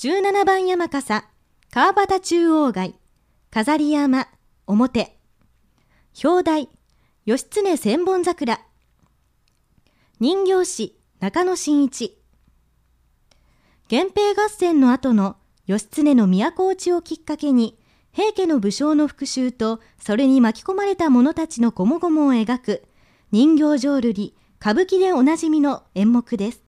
17番山笠、川端中央街、飾り山、表。表題、義経千本桜。人形師、中野真一。源平合戦の後の義経の都落ちをきっかけに、平家の武将の復讐と、それに巻き込まれた者たちのこもごもを描く、人形浄瑠璃、歌舞伎でおなじみの演目です。